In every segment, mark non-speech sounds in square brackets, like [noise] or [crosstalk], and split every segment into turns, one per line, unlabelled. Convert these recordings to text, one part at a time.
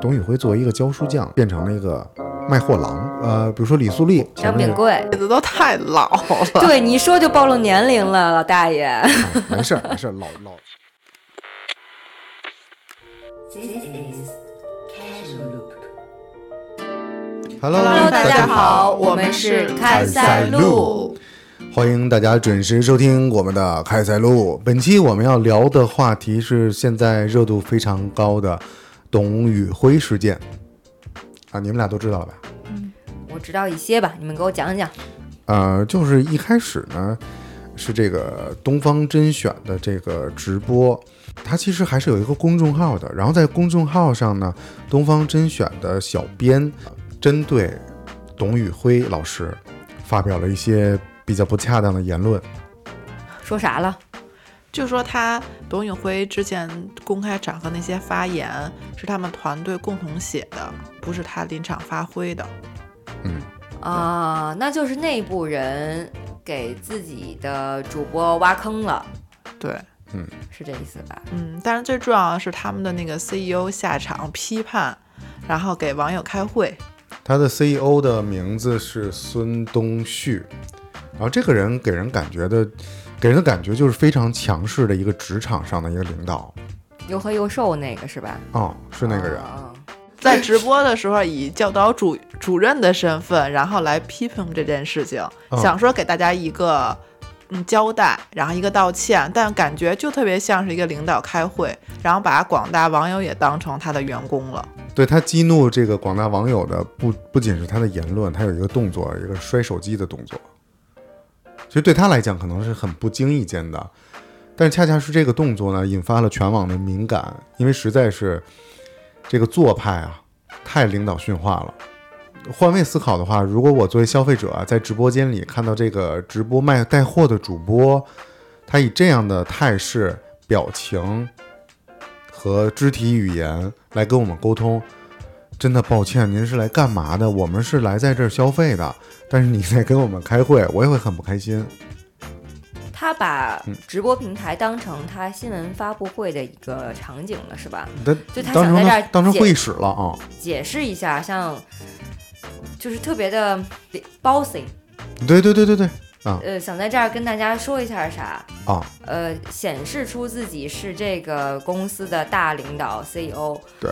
董宇辉作为一个教书匠，变成了一个卖货郎。呃，比如说李素丽，前
张
面
炳贵，
这都太老了。
对你一说就暴露年龄了，老大爷。
啊没事儿 [laughs] 没事儿，老老
Hello，Hello，大家好，
我
我们是
开塞露，欢迎大家准时收听我们的开塞露。本期我们要聊的话题是现在热度非常高的董宇辉事件啊，你们俩都知道了吧？
嗯我知道一些吧，你们给我讲讲。
呃，就是一开始呢，是这个东方甄选的这个直播，它其实还是有一个公众号的。然后在公众号上呢，东方甄选的小编针对董宇辉老师发表了一些比较不恰当的言论。
说啥了？
就说他董宇辉之前公开场合那些发言是他们团队共同写的，不是他临场发挥的。
嗯，
啊、那就是内部人给自己的主播挖坑了，
对，嗯
是这意思吧？
嗯，但是最重要的是他们的那个 CEO 下场批判，然后给网友开会。
他的 CEO 的名字是孙东旭，然后这个人给人感觉的，给人的感觉就是非常强势的一个职场上的一个领导。
又黑又瘦那个是吧？
哦，是那个人。
啊
在直播的时候，以教导主主任的身份，然后来批评这件事情，
嗯
想说给大家一个嗯交代，然后一个道歉，但感觉就特别像是一个领导开会，然后把广大网友也当成他的员工了。
对他激怒这个广大网友的不不仅是他的言论，他有一个动作，一个摔手机的动作。其实对他来讲可能是很不经意间的，但恰恰是这个动作呢，引发了全网的敏感，因为实在是这个做派啊太领导训话了。换位思考的话，如果我作为消费者啊，在直播间里看到这个直播卖带货的主播，他以这样的态势、表情和肢体语言来跟我们沟通，真的抱歉，您是来干嘛的？我们是来在这儿消费的，但是你在跟我们开会，我也会很不开心。
他把
嗯
直播平台当成他新闻发布会的一个场景了，是吧？
当
就他想在这儿
当成会议室了啊！
解释一下，像就是特别的 bossing
对对对对对啊
呃，想在这儿跟大家说一下啥，
啊！
呃，显示出自己是这个公司的大领导 CEO，
对，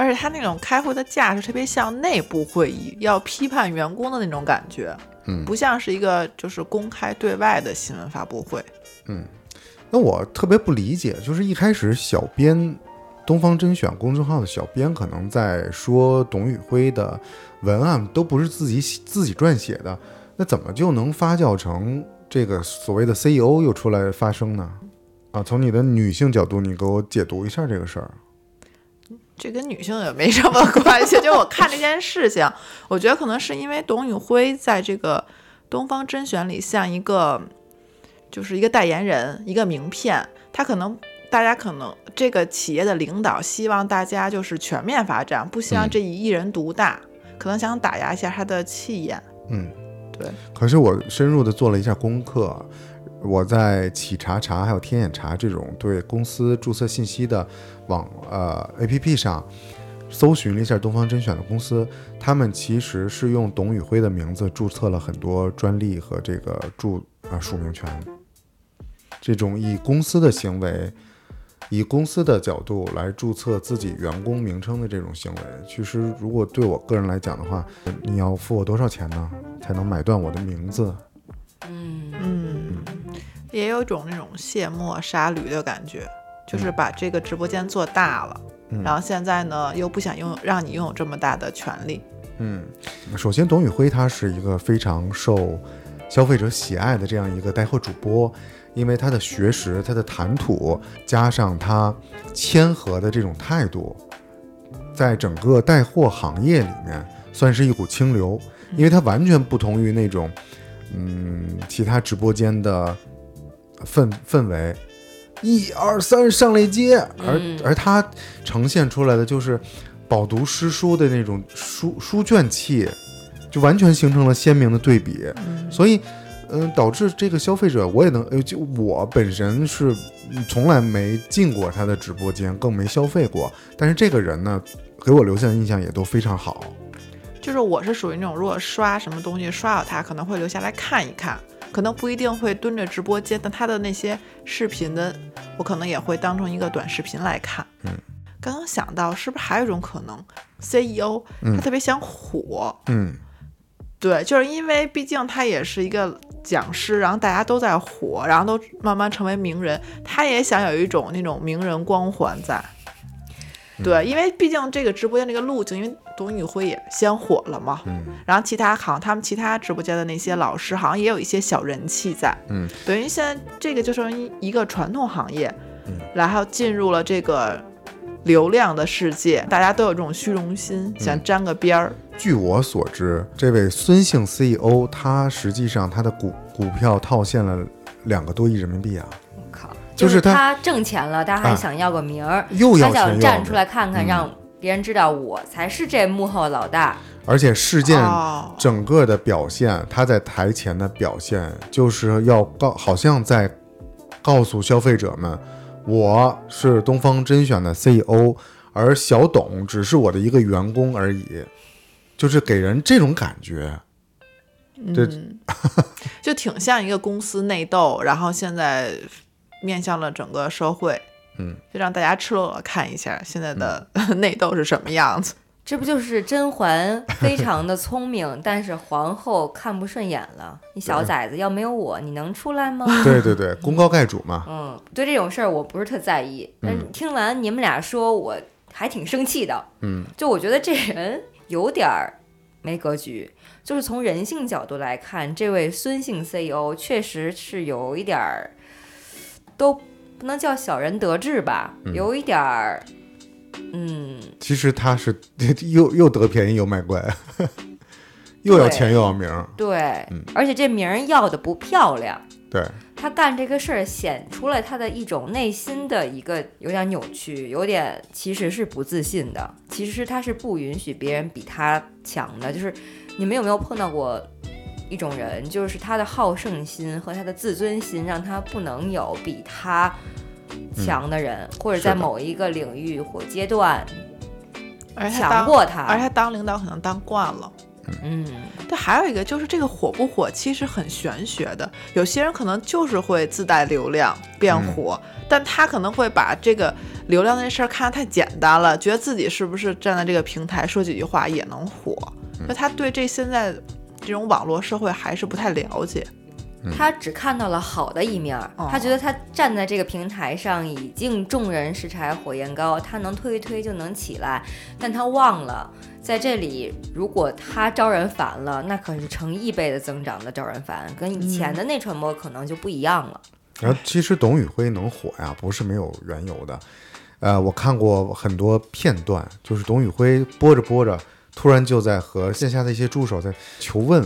而且他那种开会的架势特别像内部会议，要批判员工的那种感觉，
嗯
不像是一个就是公开对外的新闻发布会。
嗯那我特别不理解，就是一开始小编东方甄选公众号的小编可能在说董宇辉的文案都不是自己写自己撰写的，那怎么就能发酵成这个所谓的 CEO 又出来发声呢？啊，从你的女性角度，你给我解读一下这个事儿。
这跟女性也没什么关系。就我看这件事情，我觉得可能是因为董宇辉在这个东方甄选里像一个，就是一个代言人，一个名片。他可能大家可能这个企业的领导希望大家就是全面发展，不希望
嗯
这一人独大，可能想打压一下他的气焰。
嗯，
对。
可是我深入的做了一下功课，我在企查查还有天眼查这种对公司注册信息的网呃 APP 上搜寻了一下东方甄选的公司，他们其实是用董宇辉的名字注册了很多专利和这个注啊、署名权。这种以公司的行为。以公司的角度来注册自己员工名称的这种行为，其实如果对我个人来讲的话，你要付我多少钱呢，才能买断我的名字？
嗯，
嗯，也有种那种卸磨杀驴的感觉，就是把这个直播间做大了，
嗯
然后现在呢又不想拥有让你拥有这么大的权利。
嗯，首先，董宇辉他是一个非常受消费者喜爱的这样一个带货主播，因为他的学识、他的谈吐，加上他谦和的这种态度，在整个带货行业里面算是一股清流，因为他完全不同于那种嗯其他直播间的氛氛围。一二三，上链接，而、
嗯
而他呈现出来的就是饱读诗书的那种书书卷气，就完全形成了鲜明的对比。所以，嗯，导致这个消费者我也能，呃，就我本身是嗯从来没进过他的直播间，更没消费过，但是这个人呢，给我留下的印象也都非常好。
就是我是属于那种，如果刷什么东西刷到他，可能会留下来看一看，可能不一定会蹲着直播间，但他的那些视频的，我可能也会当成一个短视频来看。
嗯，
刚刚想到，是不是还有一种可能，CEO
嗯
他特别想火，
嗯，
对，就是因为毕竟他也是一个讲师，然后大家都在火，然后都慢慢成为名人，他也想有一种那种名人光环在。对，因为毕竟这个直播间这个路径，因为董宇辉也先火了嘛，
嗯，
然后其他好像他们其他直播间的那些老师，好像也有一些小人气在，
嗯，
等于现在这个就成一一个传统行业，
嗯，
然后进入了这个流量的世界，大家都有这种虚荣心，
嗯。
想沾个边儿，
据我所知，这位孙姓 CEO 他实际上他的股股票套现了两个多亿人民币啊，就是他
挣钱了，他还
啊
想要个名儿，
又要
他
又要
想站出来看看，
嗯
让别人知道我才是这幕后老大。
而且事件
哦，
整个的表现，他在台前的表现，就是要告，好像在告诉消费者们，我是东方甄选的 CEO，而小董只是我的一个员工而已，就是给人这种感觉。这
嗯，就挺像一个公司内斗，然后现在面向了整个社会，
嗯，
就让大家赤裸裸看一下现在的 [laughs] 内斗是什么样子。
这不就是甄嬛非常的聪明，[laughs] 但是皇后看不顺眼了。你小崽子，要没有我，你能出来吗？
对对对，功高盖主嘛。
嗯，对这种事儿我不是特在意，但是
嗯
听完你们俩说，我还挺生气的。
嗯，
就我觉得这人有点儿没格局。就是从人性角度来看，这位孙姓 CEO 确实是有一点儿，都不能叫小人得志吧，
嗯
有一点儿，嗯，
其实他是 [laughs] 又又得便宜又卖乖，[laughs] 又要钱又要名儿。
对，
嗯
而且这名儿要的不漂亮。
对，
他干这个事儿显出了他的一种内心的一个有点扭曲，有点其实是不自信的，其实他是不允许别人比他强的。就是你们有没有碰到过一种人，就是他的好胜心和他的自尊心让他不能有比他强的人，或者在某一个领域或阶段强
而他当，
过他。
而且他当领导可能当惯了。
嗯，
但还有一个就是这个火不火，其实很玄学的。有些人可能就是会自带流量变火，但他可能会把这个流量那事儿看得太简单了，觉得自己是不是站在这个平台说几句话也能火。那他对这现在这种网络社会还是不太了解。
他只看到了好的一面他觉得他站在这个平台上已经众人拾柴火焰高，他能推一推就能起来，但他忘了在这里，如果他招人烦了，那可是成亿倍的增长的招人烦，跟以前的内传播可能就不一样了。
然后其实董宇辉能火呀，不是没有缘由的。呃，我看过很多片段，就是董宇辉播着播着，突然就在和线下的一些助手在求问，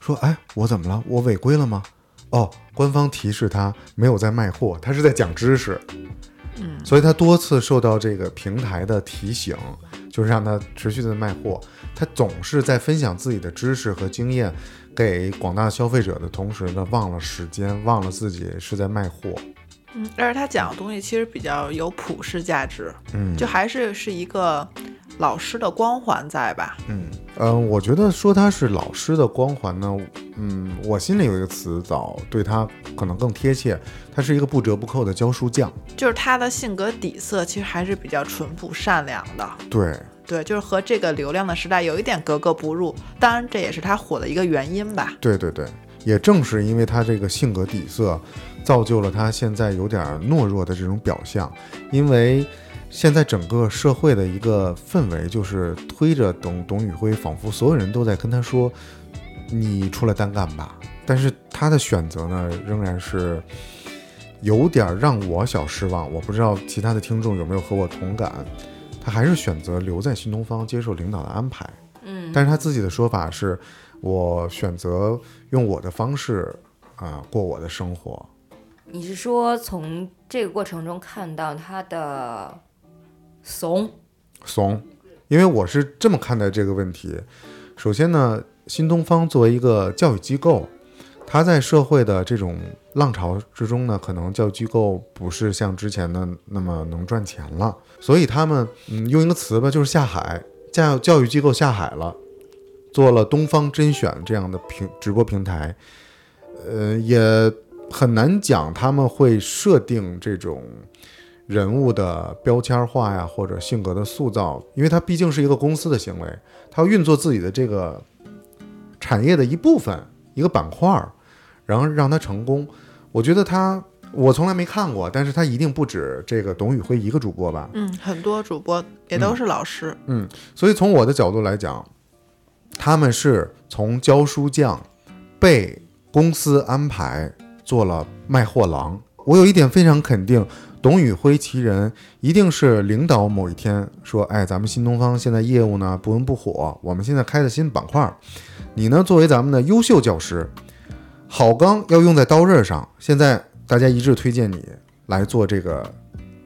说：“哎，我怎么了？我违规了吗？”哦，官方提示他没有在卖货，他是在讲知识。
嗯，
所以他多次受到这个平台的提醒，就是让他持续的卖货。他总是在分享自己的知识和经验给广大消费者的同时呢，忘了时间，忘了自己是在卖货。
嗯，但是他讲的东西其实比较有普世价值，
嗯，
就还是是一个老师的光环在吧？
嗯呃，我觉得说他是老师的光环呢，嗯，我心里有一个词早对他可能更贴切，他是一个不折不扣的教书匠。
就是他的性格底色其实还是比较淳朴善良的。
对，
对，就是和这个流量的时代有一点格格不入，当然这也是他火的一个原因吧。
对对对，也正是因为他这个性格底色，造就了他现在有点懦弱的这种表象。因为现在整个社会的一个氛围就是推着董董宇辉，仿佛所有人都在跟他说：“你出来单干吧。”但是他的选择呢，仍然是有点让我小失望。我不知道其他的听众有没有和我同感，他还是选择留在新东方接受领导的安排。
嗯，
但是他自己的说法是，我选择用我的方式啊、过我的生活。
你是说从这个过程中看到他的怂？
怂，因为我是这么看待这个问题。首先呢，新东方作为一个教育机构，他在社会的这种浪潮之中呢，可能教育机构不是像之前的那么能赚钱了，所以他们嗯用一个词吧，就是下海，教教育机构下海了，做了东方甄选这样的平直播平台，呃，也很难讲他们会设定这种人物的标签化呀，或者性格的塑造，因为它毕竟是一个公司的行为，它要运作自己的这个产业的一部分，一个板块儿，然后让它成功。我觉得他，我从来没看过，但是他一定不止这个董宇辉一个主播吧？
嗯，很多主播也都是老师。
嗯，所以从我的角度来讲，他们是从教书匠被公司安排做了卖货郎。我有一点非常肯定，董宇辉其人一定是领导某一天说：“哎，咱们新东方现在业务呢不温不火，我们现在开的新板块儿，你呢作为咱们的优秀教师，好钢要用在刀刃上，现在大家一致推荐你来做这个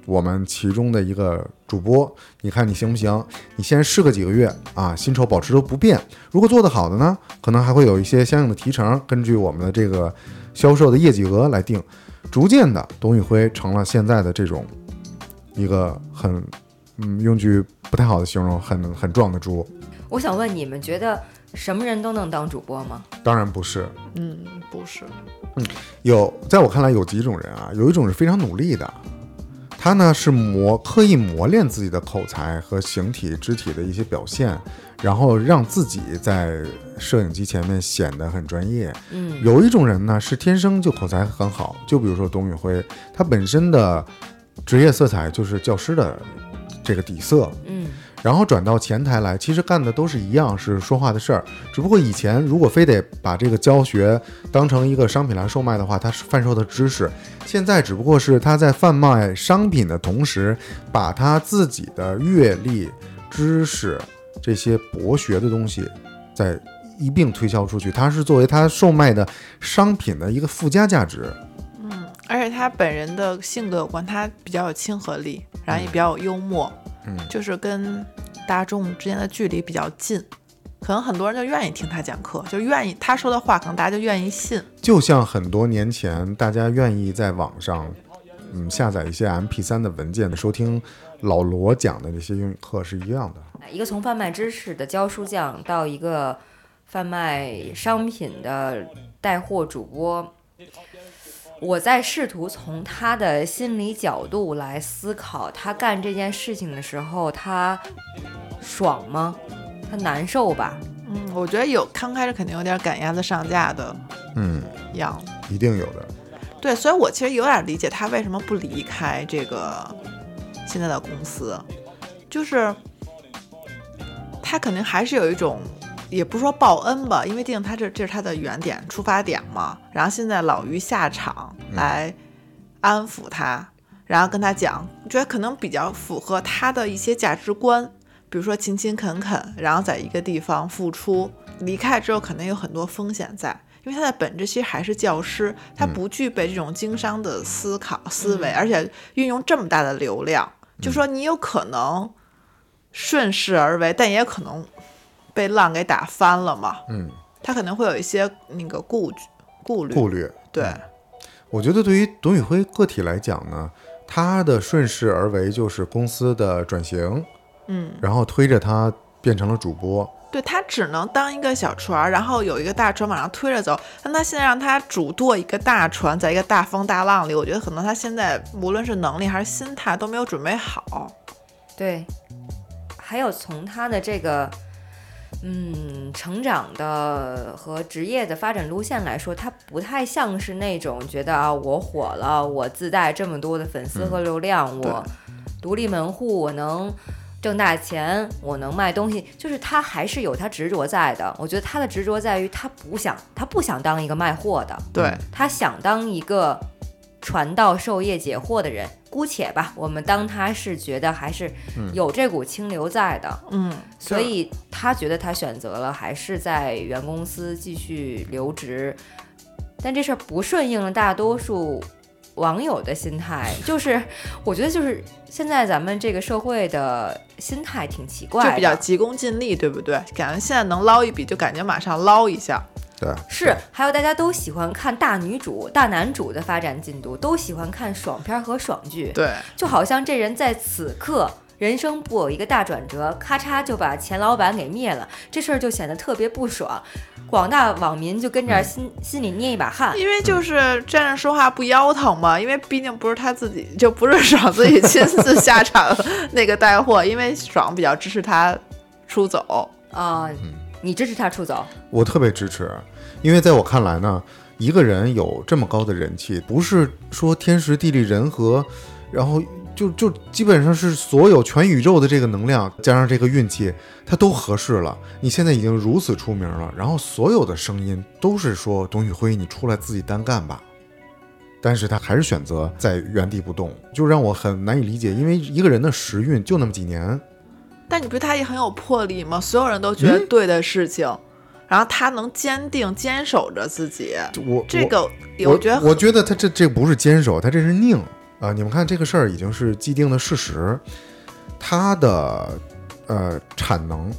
我们其中的一个主播，你看你行不行？你先试个几个月啊，薪酬保持都不变。如果做得好的呢，可能还会有一些相应的提成，根据我们的这个销售的业绩额来定。逐渐的，董宇辉成了现在的这种一个很，嗯，用句不太好的形容，很很壮的猪。
我想问你们，觉得什么人都能当主播吗？
当然不是，
嗯，不是，嗯
有，在我看来有几种人啊，有一种是非常努力的，他呢是磨刻意磨练自己的口才和形体、肢体的一些表现，然后让自己在摄影机前面显得很专业。
嗯，
有一种人呢是天生就口才很好，就比如说董宇辉，他本身的职业色彩就是教师的这个底色，
嗯，
然后转到前台来，其实干的都是一样，是说话的事儿。只不过以前如果非得把这个教学当成一个商品来售卖的话，他是贩售的知识；现在只不过是他在贩卖商品的同时，把他自己的阅历、知识这些博学的东西，在一并推销出去。他是作为他售卖的商品的一个附加价值。
嗯而且他本人的性格有关，他比较有亲和力，然后也比较有幽默，
嗯
就是跟大众之间的距离比较近，可能很多人就愿意听他讲课，就愿意他说的话，可能大家就愿意信。
就像很多年前，大家愿意在网上，嗯，下载一些 MP3 的文件收听老罗讲的那些英语课是一样的。
一个从贩卖知识的教书匠到一个贩卖商品的带货主播，我在试图从他的心理角度来思考，他干这件事情的时候，他爽吗？他难受吧？
嗯，我觉得有刚开始肯定有点赶鸭子上架的
嗯，
样子。
一定有的。
对，所以我其实有点理解他为什么不离开这个现在的公司，就是他肯定还是有一种，也不是说报恩吧，因为毕竟他这这是他的原点出发点嘛。然后现在老于下场来安抚他，然后跟他讲，我觉得可能比较符合他的一些价值观，比如说勤勤恳恳，然后在一个地方付出，离开之后可能有很多风险在。因为他的本质其实还是教师，他不具备这种经商的思考思维，而且运用这么大的流量，就说你有可能顺势而为，但也有可能被浪给打翻了嘛。
嗯，
他可能会有一些那个顾虑顾虑。
顾虑。
对，
我觉得对于董宇辉个体来讲呢，他的顺势而为就是公司的转型，
嗯，
然后推着他变成了主播。
对他只能当一个小船儿，然后有一个大船往上推着走。但他现在让他主舵一个大船，在一个大风大浪里，我觉得可能他现在无论是能力还是心态都没有准备好。
对，还有从他的这个嗯成长的和职业的发展路线来说，他不太像是那种觉得啊我火了，我自带这么多的粉丝和流量，我独立门户，我能。挣大钱，我能卖东西，就是他还是有他执着在的。我觉得他的执着在于他不想，他不想当一个卖货的，
对，
他想当一个传道授业解惑的人。姑且吧，我们当他是觉得还是有这股清流在的，
嗯，
所以他觉得他选择了还是在原公司继续留职。但这事儿不顺应了大多数网友的心态，就是我觉得就是现在咱们这个社会的心态挺奇怪的，
就比较急功近利，对不对？感觉现在能捞一笔，就感觉马上捞一下。
对，
是，还有大家都喜欢看大女主、大男主的发展进度，都喜欢看爽片和爽剧，
对，
就好像这人在此刻人生不有一个大转折，咔嚓就把前老板给灭了，这事儿就显得特别不爽，广大网民就跟着心、心里捏一把汗。
因为就是站着说话不腰疼嘛，因为毕竟不是他自己，就不是爽自己亲自下场那个带货，因为爽比较支持他出走。
啊、你支持他出走？
我特别支持，因为在我看来呢，一个人有这么高的人气，不是说天时地利人和，然后就就基本上是所有全宇宙的这个能量加上这个运气，他都合适了。你现在已经如此出名了，然后所有的声音都是说董宇辉，你出来自己单干吧。但是他还是选择在原地不动，就让我很难以理解。因为一个人的时运就那么几年，
但你不觉得他也很有魄力吗？所有人都觉得对的事情，然后他能坚定坚守着自己，
我
这个
我
觉得
我觉得他这这不是坚守，他这是拧啊、你们看这个事儿已经是既定的事实，他的呃产能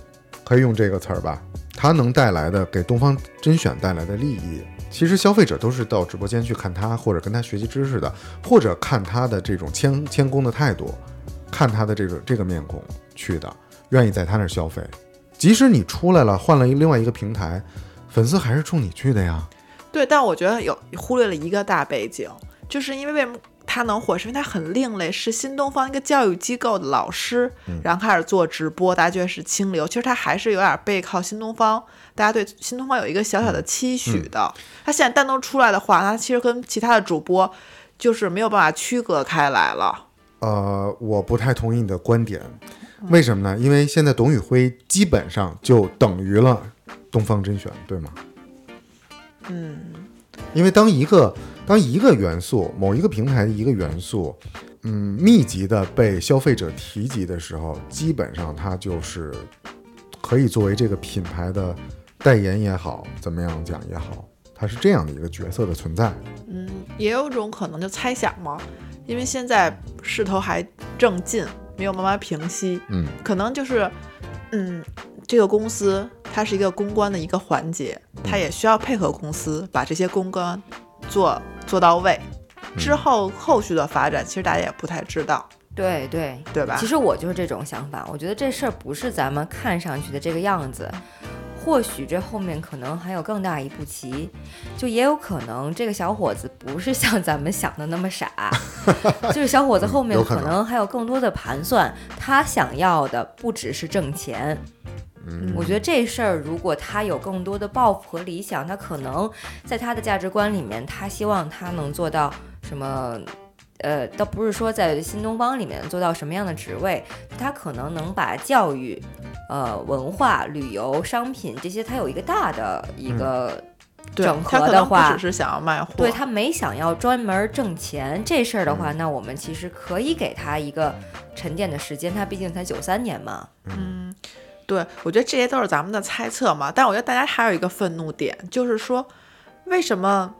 可以用这个词儿吧，他能带来的给东方甄选带来的利益，其实消费者都是到直播间去看他，或者跟他学习知识的，或者看他的这种谦谦恭的态度，看他的这个这个面孔去的，愿意在他那儿消费。即使你出来了，换了一另外一个平台，粉丝还是冲你去的呀。
对，但我觉得有忽略了一个大背景，就是因为为什么他能火，是因为他很另类，是新东方一个教育机构的老师，然后开始做直播，大家觉得是清流。其实他还是有点背靠新东方，大家对新东方有一个小小的期许的。他现在单独出来的话，他其实跟其他的主播就是没有办法区隔开来了。
呃，我不太同意你的观点，为什么呢？因为现在董宇辉基本上就等于了东方甄选，对吗？
嗯，
因为当一个当一个元素，某一个平台的一个元素，嗯，密集的被消费者提及的时候，基本上它就是可以作为这个品牌的代言也好，怎么样讲也好，它是这样的一个角色的存在。
嗯，也有种可能就猜想嘛，因为现在势头还正劲，没有慢慢平息，
嗯，
可能就是，嗯，这个公司它是一个公关的一个环节，它也需要配合公司把这些公关做做到位。之后后续的发展，其实大家也不太知道，
对对，
对吧
其？实我就是这种想法，我觉得这事儿不是咱们看上去的这个样子，或许这后面可能还有更大一步棋，就也有可能这个小伙子不是像咱们想的那么傻，[laughs] 就是小伙子后面
可能
还有更多的盘算，他想要的不只是挣钱。
嗯
我觉得这事儿，如果他有更多的抱负和理想，他可能在他的价值观里面，他希望他能做到什么？呃，倒不是说在新东方里面做到什么样的职位，他可能能把教育、呃文化、旅游、商品这些，他有一个大的一个
对
整，合的话
只是想要卖货，
对他没想要专门挣钱这事儿的话，那我们其实可以给他一个沉淀的时间，他毕竟才九三年嘛。
嗯，对，我觉得这些都是咱们的猜测嘛。但我觉得大家还有一个愤怒点，就是说，为什么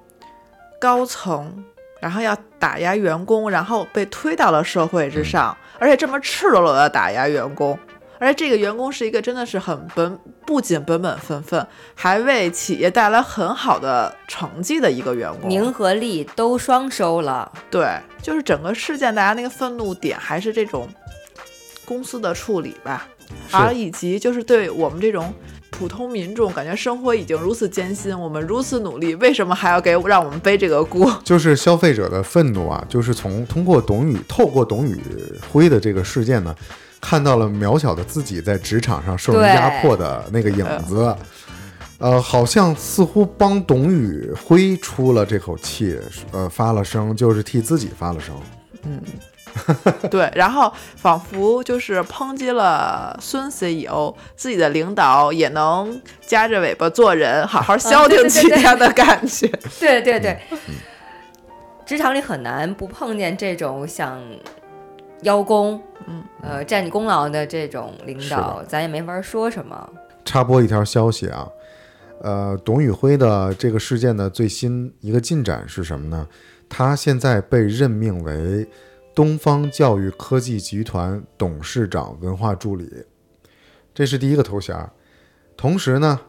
高层然后要打压员工，然后被推到了社会之上，而且这么赤裸裸的打压员工，而且这个员工是一个真的是很本，不仅本本分分，还为企业带来很好的成绩的一个员工。
名和利都双收了，
对，就是整个事件大家那个愤怒点还是这种公司的处理吧，而以及就是对我们这种普通民众，感觉生活已经如此艰辛，我们如此努力，为什么还要给让我们背这个锅？[laughs]
就是消费者的愤怒啊，就是从通过董宇透过董宇辉的这个事件呢，看到了渺小的自己在职场上受人压迫的那个影子。呃，好像似乎帮董宇辉出了这口气，呃，发了声，就是替自己发了声。[laughs]
对，然后仿佛就是抨击了孙 CEO，自己的领导也能夹着尾巴做人，好好消停几天的感觉。
对 [laughs] 对对，[laughs] 职场里很难不碰见这种想邀功，
嗯，
呃，占你功劳的这种领导，咱也没法说什么。
插播一条消息啊，呃，董宇辉的这个事件的最新一个进展是什么呢？他现在被任命为东方教育科技集团董事长文化助理，这是第一个头衔儿。同时呢，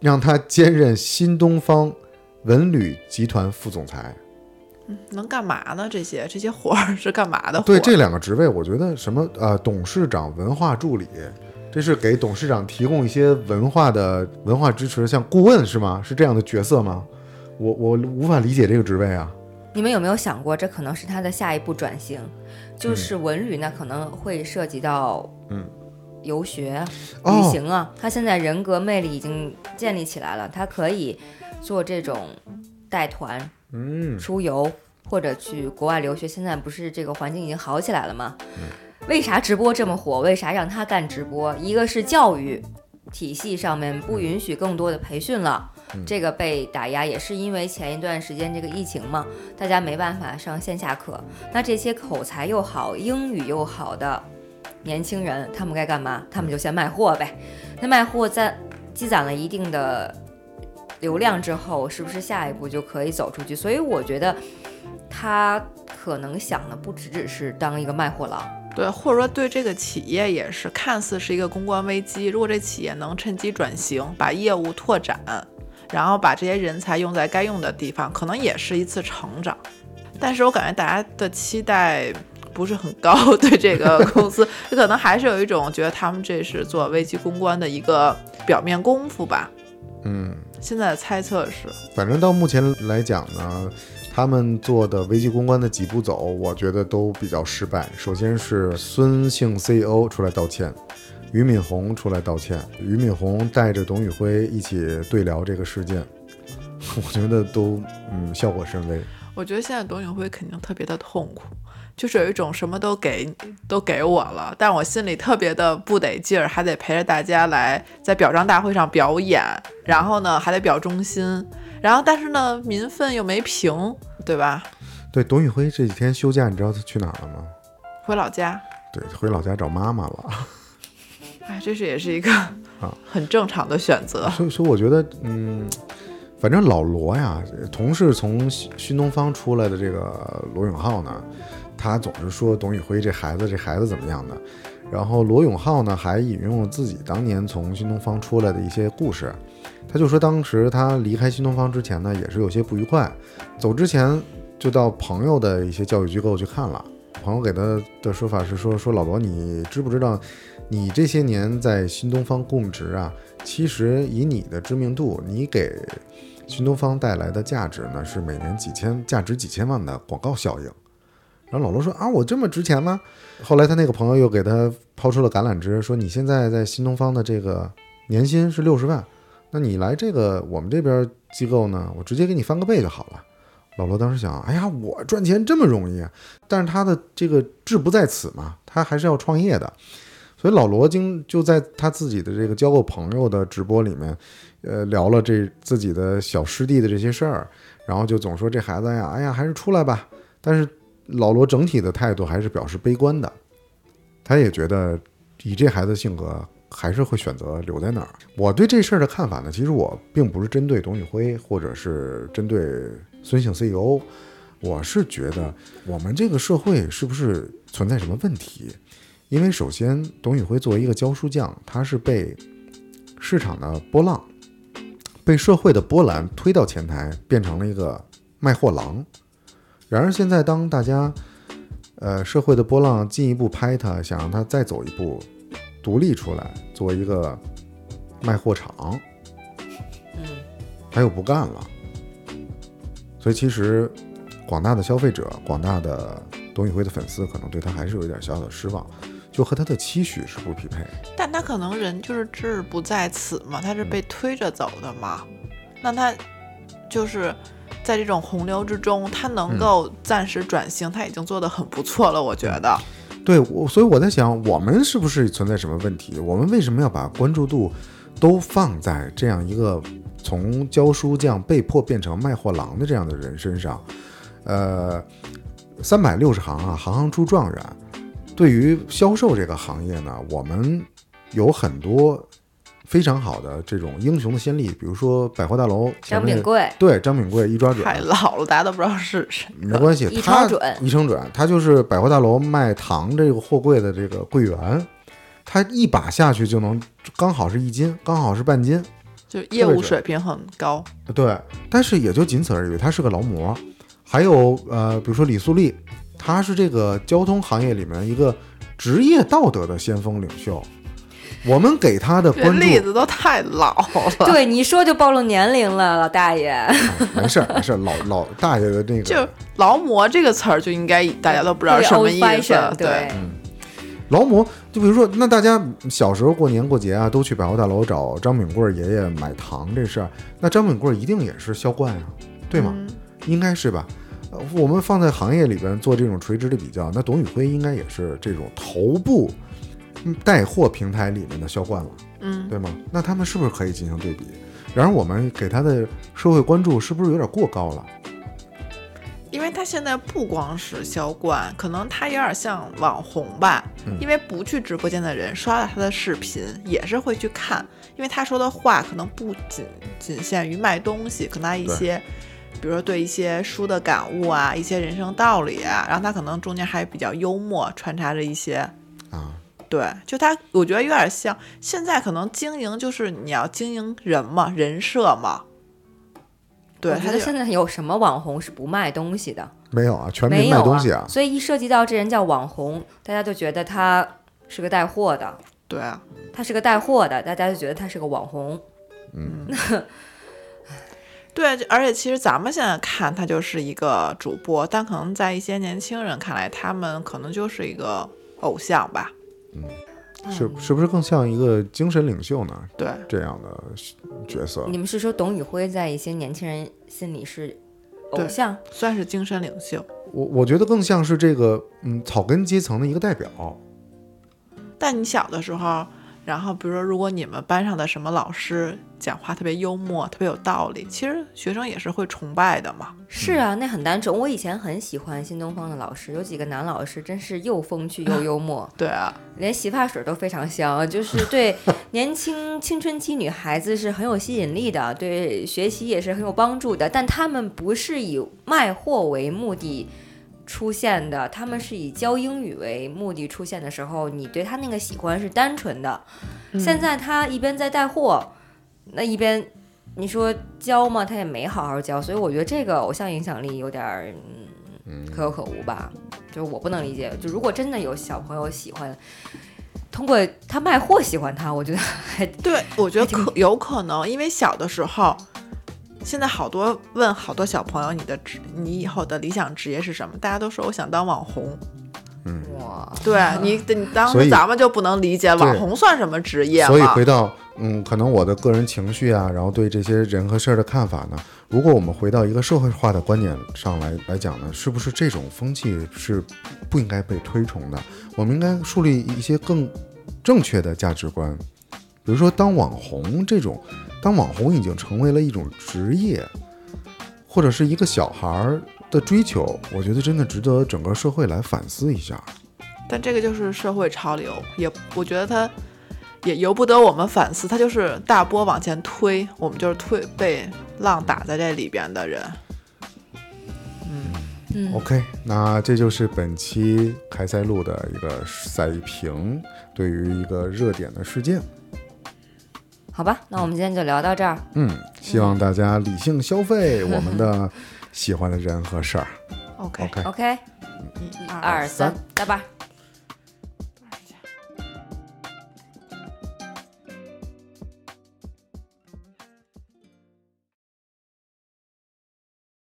让他兼任新东方文旅集团副总裁。
嗯能干嘛呢？这些这些活儿是干嘛的？
对这两个职位，我觉得什么呃，董事长文化助理，这是给董事长提供一些文化的文化支持，像顾问是吗？是这样的角色吗？我我无法理解这个职位啊。
你们有没有想过，这可能是他的下一步转型？就是文旅呢，可能会涉及到
嗯
游学、
哦
旅行啊。他现在人格魅力已经建立起来了，他可以做这种带团
嗯
出游或者去国外留学。现在不是这个环境已经好起来了吗？为啥直播这么火？为啥让他干直播？一个是教育体系上面不允许更多的培训了。这个被打压也是因为前一段时间这个疫情嘛，大家没办法上线下课。那这些口才又好、英语又好的年轻人，他们该干嘛？他们就先卖货呗。那卖货在积攒了一定的流量之后，是不是下一步就可以走出去？所以我觉得他可能想的不只只是当一个卖货郎。
对，或者说对这个企业也是，看似是一个公关危机。如果这企业能趁机转型，把业务拓展，然后把这些人才用在该用的地方，可能也是一次成长。但是我感觉大家的期待不是很高，对这个 [laughs] 公司，可能还是有一种觉得他们这是做危机公关的一个表面功夫吧。
嗯，
现在的猜测是，
反正到目前来讲呢，他们做的危机公关的几步走，我觉得都比较失败。首先是孙姓 CEO 出来道歉，俞敏洪出来道歉，俞敏洪带着董宇辉一起对聊这个事件，[laughs] 我觉得都嗯效果甚微。
我觉得现在董宇辉肯定特别的痛苦，就是有一种什么都给都给我了，但我心里特别的不得劲儿，还得陪着大家来在表彰大会上表演，然后呢还得表忠心，然后但是呢民愤又没平，对吧？
对，董宇辉这几天休假，你知道他去哪儿了吗？
回老家，
对，回老家找妈妈了。
哎，这是也是一个 [laughs] 啊很正常的选择。
所以，所以我觉得，嗯，反正老罗呀，同是从新新东方出来的这个罗永浩呢，他总是说董宇辉这孩子，这孩子怎么样的。然后罗永浩呢，还引用了自己当年从新东方出来的一些故事。他就说，当时他离开新东方之前呢，也是有些不愉快，走之前就到朋友的一些教育机构去看了。朋友给他的说法是说，说老罗，你知不知道，你这些年在新东方供职啊，其实以你的知名度，你给新东方带来的价值呢，是每年几千，价值几千万的广告效应。然后老罗说啊，我这么值钱吗？后来他那个朋友又给他抛出了橄榄枝，说你现在在新东方的这个年薪是六十万，那你来这个我们这边机构呢，我直接给你翻个倍就好了。老罗当时想，哎呀，我赚钱这么容易啊！但是他的这个志不在此嘛，他还是要创业的。所以老罗经就在他自己的这个交过朋友的直播里面，呃，聊了这自己的小师弟的这些事儿，然后就总说这孩子呀，哎呀，还是出来吧。但是老罗整体的态度还是表示悲观的，他也觉得以这孩子性格，还是会选择留在那儿。我对这事儿的看法呢，其实我并不是针对董宇辉，或者是针对孙姓 CEO，我是觉得我们这个社会是不是存在什么问题？因为首先，董宇辉作为一个教书匠，他是被市场的波浪、被社会的波澜推到前台，变成了一个卖货郎。然而现在，当大家呃社会的波浪进一步拍他，想让他再走一步，独立出来，做一个卖货场，
嗯，[laughs]
他又不干了。所以其实广大的消费者、广大的董宇辉的粉丝，可能对他还是有一点小小的失望，就和他的期许是不匹配。
但他可能人就是志不在此嘛，他是被推着走的嘛，那他就是在这种洪流之中，他能够暂时转型，他已经做得很不错了，我觉得。
对，我所以我在想，我们是不是存在什么问题？我们为什么要把关注度都放在这样一个从教书匠被迫变成卖货郎的这样的人身上？呃，三百六十行啊，行行出状元。对于销售这个行业呢，我们有很多非常好的这种英雄的先例，比如说百货大楼
张炳贵，
对张炳贵一抓准，
太老了，大家都不知道是谁。
没关系，
一
他
准
一称准，他就是百货大楼卖糖这个货柜的这个柜员，他一把下去就能刚好是一斤，刚好是半斤，
就业务水平很高。
对，但是也就仅此而已，他是个劳模。还有呃，比如说李素丽，他是这个交通行业里面一个职业道德的先锋领袖。我们给他的
这
关注，
例子都太老了，
对，你一说就暴露年龄了，老大爷。
啊 [laughs] 没事儿没事儿，老老大爷的那个就
劳模这个词儿就应该大家都不知道什么意思。对，
劳模，就比如说，那大家小时候过年过节啊，都去百货大楼找张炳贵爷爷买糖这事儿，那张炳贵一定也是销冠呀、对吗？
嗯
应该是吧？呃，我们放在行业里边做这种垂直的比较，那董宇辉应该也是这种头部嗯带货平台里面的销冠了，
嗯，
对吗？那他们是不是可以进行对比？然而我们给他的社会关注是不是有点过高了？
因为他现在不光是销冠，可能他有点像网红吧。
嗯
因为不去直播间的人刷了他的视频，也是会去看，因为他说的话可能不仅仅限于卖东西，可能还一些，比如说对一些书的感悟啊，一些人生道理啊，然后他可能中间还比较幽默，穿插着一些。
啊，
对，就他，我觉得有点像现在可能经营，就是你要经营人嘛，人设嘛。对，
我觉得
他的
现在有什么网红是不卖东西的？
没有啊，全民
没有
卖东西啊，
所以一涉及到这人叫网红，大家就觉得他是个带货的，
对啊，
他是个带货的，大家就觉得他是个网红。
对，而且其实咱们现在看他就是一个主播，但可能在一些年轻人看来，他们可能就是一个偶像吧。
嗯是是不是更像一个精神领袖呢？
对，
这样的角色，
你们是说董宇辉在一些年轻人心里是偶像？
算是精神领袖。
我我觉得更像是这个嗯草根阶层的一个代表。
但你小的时候，然后比如说，如果你们班上的什么老师讲话特别幽默、特别有道理，其实学生也是会崇拜的嘛。
是啊，那很单纯。我以前很喜欢新东方的老师，有几个男老师真是又风趣又幽默，[laughs]
对啊，
连洗发水都非常香，就是对 [laughs] 年轻青春期女孩子是很有吸引力的，对学习也是很有帮助的。但他们不是以卖货为目的出现的，他们是以教英语为目的出现的时候，你对他那个喜欢是单纯的。现在他一边在带货，那一边你说教吗？他也没好好教，所以我觉得这个偶像影响力有点儿嗯可有可无吧。就是我不能理解，就如果真的有小朋友喜欢。通过他卖货喜欢他，我觉得还
对，我觉得可有可能，因为小的时候，现在好多问好多小朋友，你的职，你以后的理想职业是什么？大家都说我想当网红。
哇，
对你，你当时咱们就不能理解网红算什么职业？
所以回到嗯，可能我的个人情绪啊，然后对这些人和事儿的看法呢，如果我们回到一个社会化的观点上来来讲呢，是不是这种风气是不应该被推崇的？我们应该树立一些更正确的价值观，比如说当网红这种，当网红已经成为了一种职业，或者是一个小孩儿的追求，我觉得真的值得整个社会来反思一下。
但这个就是社会潮流，也我觉得它也由不得我们反思，它就是大波往前推，我们就是推被浪打在这里边的人。
嗯
，OK，那这就是本期开塞露的一个赛评，对于一个热点的事件。
好吧，那我们今天就聊到这儿。
嗯，希望大家理性消费我们的 [laughs] 喜欢的人和事儿。
OK，OK，OK，
一
二三，拜拜。